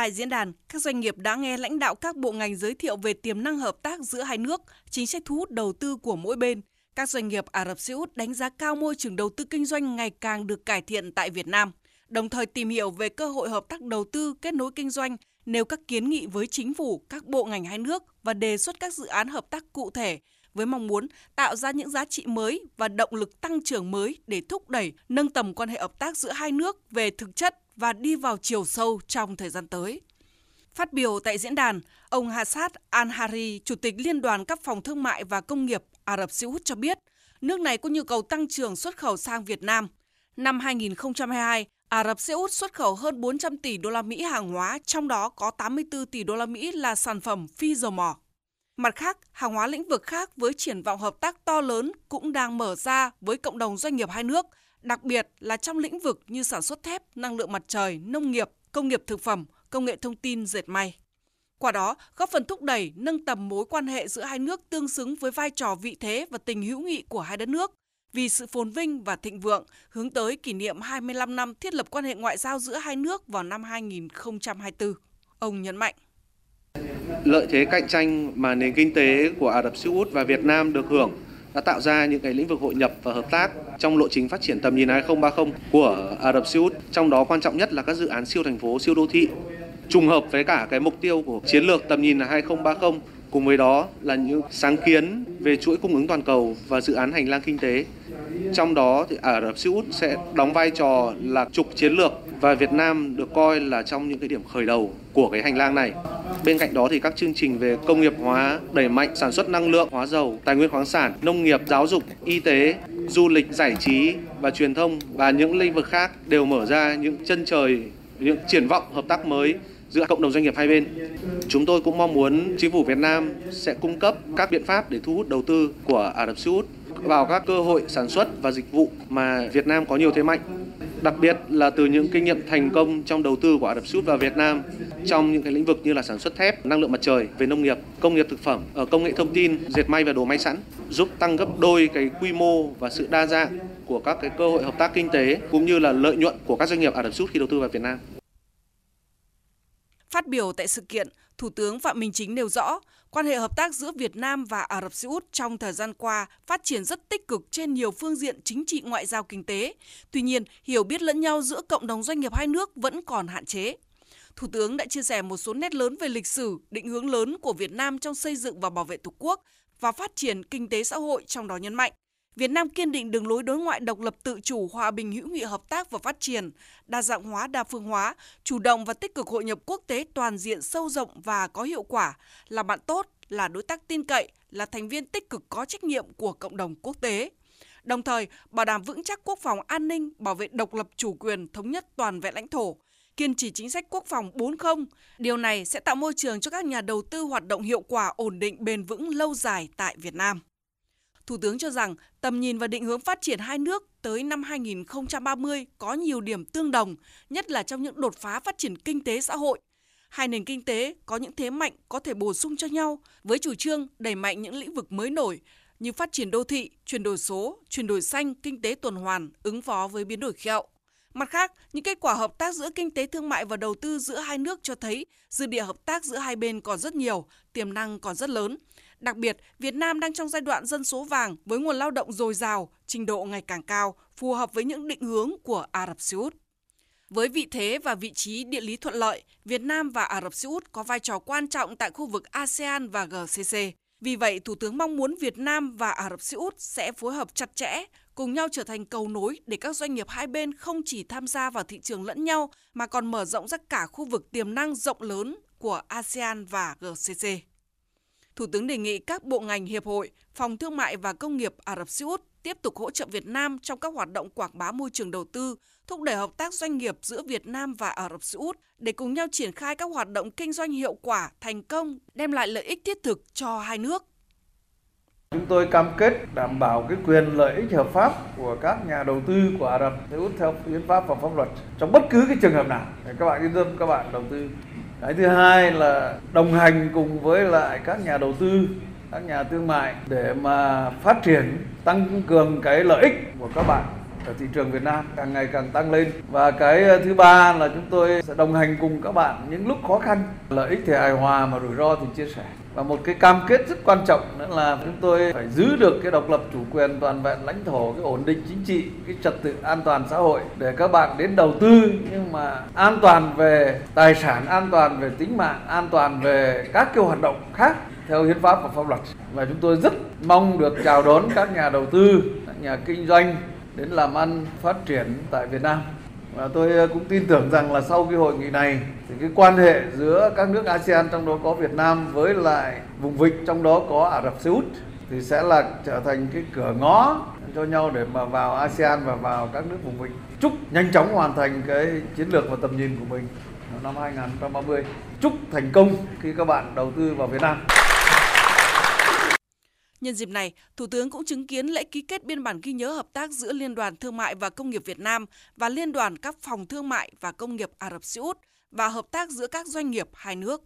Tại diễn đàn, các doanh nghiệp đã nghe lãnh đạo các bộ ngành giới thiệu về tiềm năng hợp tác giữa hai nước, chính sách thu hút đầu tư của mỗi bên. Các doanh nghiệp Ả Rập Xê Út đánh giá cao môi trường đầu tư kinh doanh ngày càng được cải thiện tại Việt Nam, đồng thời tìm hiểu về cơ hội hợp tác đầu tư, kết nối kinh doanh, nêu các kiến nghị với chính phủ, các bộ ngành hai nước và đề xuất các dự án hợp tác cụ thể với mong muốn tạo ra những giá trị mới và động lực tăng trưởng mới để thúc đẩy, nâng tầm quan hệ hợp tác giữa hai nước về thực chất và đi vào chiều sâu trong thời gian tới. Phát biểu tại diễn đàn, ông Hassad Al-Hari, Chủ tịch Liên đoàn các phòng thương mại và công nghiệp Ả Rập Xê Út cho biết, nước này có nhu cầu tăng trưởng xuất khẩu sang Việt Nam. Năm 2022, Ả Rập Xê Út xuất khẩu hơn 400 tỷ đô la Mỹ hàng hóa, trong đó có 84 tỷ đô la Mỹ là sản phẩm phi dầu mỏ. Mặt khác, hàng hóa lĩnh vực khác với triển vọng hợp tác to lớn cũng đang mở ra với cộng đồng doanh nghiệp hai nước, đặc biệt là trong lĩnh vực như sản xuất thép, năng lượng mặt trời, nông nghiệp, công nghiệp thực phẩm, công nghệ thông tin, dệt may. Qua đó, góp phần thúc đẩy, nâng tầm mối quan hệ giữa hai nước tương xứng với vai trò vị thế và tình hữu nghị của hai đất nước, vì sự phồn vinh và thịnh vượng, hướng tới kỷ niệm 25 năm thiết lập quan hệ ngoại giao giữa hai nước vào năm 2024. Ông nhấn mạnh. Lợi thế cạnh tranh mà nền kinh tế của Ả Rập Xê Út và Việt Nam được hưởng đã tạo ra những cái lĩnh vực hội nhập và hợp tác trong lộ trình phát triển tầm nhìn 2030 của Ả Rập Xê Út. Trong đó quan trọng nhất là các dự án siêu thành phố, siêu đô thị trùng hợp với cả cái mục tiêu của chiến lược tầm nhìn là 2030 cùng với đó là những sáng kiến về chuỗi cung ứng toàn cầu và dự án hành lang kinh tế. Trong đó thì Ả Rập Xê Út sẽ đóng vai trò là trục chiến lược và Việt Nam được coi là trong những cái điểm khởi đầu của cái hành lang này. Bên cạnh đó thì các chương trình về công nghiệp hóa, đẩy mạnh sản xuất năng lượng, hóa dầu, tài nguyên khoáng sản, nông nghiệp, giáo dục, y tế, du lịch, giải trí và truyền thông và những lĩnh vực khác đều mở ra những chân trời, những triển vọng hợp tác mới giữa cộng đồng doanh nghiệp hai bên. Chúng tôi cũng mong muốn chính phủ Việt Nam sẽ cung cấp các biện pháp để thu hút đầu tư của Ả Rập Xê Út vào các cơ hội sản xuất và dịch vụ mà Việt Nam có nhiều thế mạnh. Đặc biệt là từ những kinh nghiệm thành công trong đầu tư của Ả Rập Xê Út vào Việt Nam trong những cái lĩnh vực như là sản xuất thép, năng lượng mặt trời, về nông nghiệp, công nghiệp thực phẩm, ở công nghệ thông tin, dệt may và đồ may sẵn, giúp tăng gấp đôi cái quy mô và sự đa dạng của các cái cơ hội hợp tác kinh tế cũng như là lợi nhuận của các doanh nghiệp Ả Rập Xê Út khi đầu tư vào Việt Nam. Phát biểu tại sự kiện, Thủ tướng Phạm Minh Chính nêu rõ, quan hệ hợp tác giữa Việt Nam và Ả Rập Xê Út trong thời gian qua phát triển rất tích cực trên nhiều phương diện chính trị ngoại giao kinh tế. Tuy nhiên, hiểu biết lẫn nhau giữa cộng đồng doanh nghiệp hai nước vẫn còn hạn chế. Thủ tướng đã chia sẻ một số nét lớn về lịch sử, định hướng lớn của Việt Nam trong xây dựng và bảo vệ Tổ quốc và phát triển kinh tế xã hội, trong đó nhấn mạnh Việt Nam kiên định đường lối đối ngoại độc lập tự chủ, hòa bình hữu nghị hợp tác và phát triển, đa dạng hóa, đa phương hóa, chủ động và tích cực hội nhập quốc tế toàn diện sâu rộng và có hiệu quả, là bạn tốt, là đối tác tin cậy, là thành viên tích cực có trách nhiệm của cộng đồng quốc tế. Đồng thời, bảo đảm vững chắc quốc phòng an ninh, bảo vệ độc lập chủ quyền, thống nhất toàn vẹn lãnh thổ, kiên trì chính sách quốc phòng 4.0. Điều này sẽ tạo môi trường cho các nhà đầu tư hoạt động hiệu quả, ổn định, bền vững lâu dài tại Việt Nam. Thủ tướng cho rằng tầm nhìn và định hướng phát triển hai nước tới năm 2030 có nhiều điểm tương đồng, nhất là trong những đột phá phát triển kinh tế xã hội. Hai nền kinh tế có những thế mạnh có thể bổ sung cho nhau với chủ trương đẩy mạnh những lĩnh vực mới nổi như phát triển đô thị, chuyển đổi số, chuyển đổi xanh, kinh tế tuần hoàn, ứng phó với biến đổi khí hậu. Mặt khác, những kết quả hợp tác giữa kinh tế thương mại và đầu tư giữa hai nước cho thấy dư địa hợp tác giữa hai bên còn rất nhiều, tiềm năng còn rất lớn. Đặc biệt, Việt Nam đang trong giai đoạn dân số vàng với nguồn lao động dồi dào, trình độ ngày càng cao, phù hợp với những định hướng của Ả Rập Xê Út. Với vị thế và vị trí địa lý thuận lợi, Việt Nam và Ả Rập Xê Út có vai trò quan trọng tại khu vực ASEAN và GCC. Vì vậy, Thủ tướng mong muốn Việt Nam và Ả Rập Xê Út sẽ phối hợp chặt chẽ, cùng nhau trở thành cầu nối để các doanh nghiệp hai bên không chỉ tham gia vào thị trường lẫn nhau mà còn mở rộng ra cả khu vực tiềm năng rộng lớn của ASEAN và GCC. Thủ tướng đề nghị các bộ ngành hiệp hội, phòng thương mại và công nghiệp Ả Rập Xê Út tiếp tục hỗ trợ Việt Nam trong các hoạt động quảng bá môi trường đầu tư, thúc đẩy hợp tác doanh nghiệp giữa Việt Nam và Ả Rập Xê Út để cùng nhau triển khai các hoạt động kinh doanh hiệu quả, thành công, đem lại lợi ích thiết thực cho hai nước. Chúng tôi cam kết đảm bảo cái quyền lợi ích hợp pháp của các nhà đầu tư của Ả Rập Xê Út theo hiến pháp và pháp luật trong bất cứ cái trường hợp nào. Để các bạn yên tâm các bạn đầu tư cái thứ hai là đồng hành cùng với lại các nhà đầu tư, các nhà thương mại để mà phát triển, tăng cường cái lợi ích của các bạn ở thị trường Việt Nam càng ngày càng tăng lên. Và cái ờ, thứ ba là chúng tôi sẽ đồng hành cùng các bạn những lúc khó khăn. Lợi ích thì hài hòa mà rủi ro thì chia sẻ và một cái cam kết rất quan trọng nữa là chúng tôi phải giữ được cái độc lập chủ quyền toàn vẹn lãnh thổ, cái ổn định chính trị, cái trật tự an toàn xã hội để các bạn đến đầu tư. Nhưng mà an toàn về tài sản, an toàn về tính mạng, an toàn về các cái hoạt động khác theo hiến pháp và pháp luật. Và chúng tôi rất mong được chào đón các nhà đầu tư, các nhà kinh doanh đến làm ăn phát triển tại Việt Nam và tôi ờ, cũng tin tưởng rằng là sau cái hội nghị này thì cái quan hệ giữa các nước ASEAN trong đó có Việt Nam với lại vùng vịnh trong đó có Ả Rập Xê Út thì sẽ là trở thành cái cửa ngõ cho nhau để mà vào ASEAN và vào các nước vùng vịnh. Chúc nhanh chóng hoàn thành cái chiến lược và tầm nhìn của mình năm 2030. Chúc thành công khi các bạn đầu tư vào Việt Nam. Nhân dịp này, Thủ tướng cũng chứng kiến lễ ký kết biên bản ghi nhớ hợp tác giữa Liên đoàn Thương mại và Công nghiệp Việt Nam và Liên đoàn các phòng thương mại và công nghiệp Ả Rập Xê Út và hợp tác giữa các doanh nghiệp hai nước.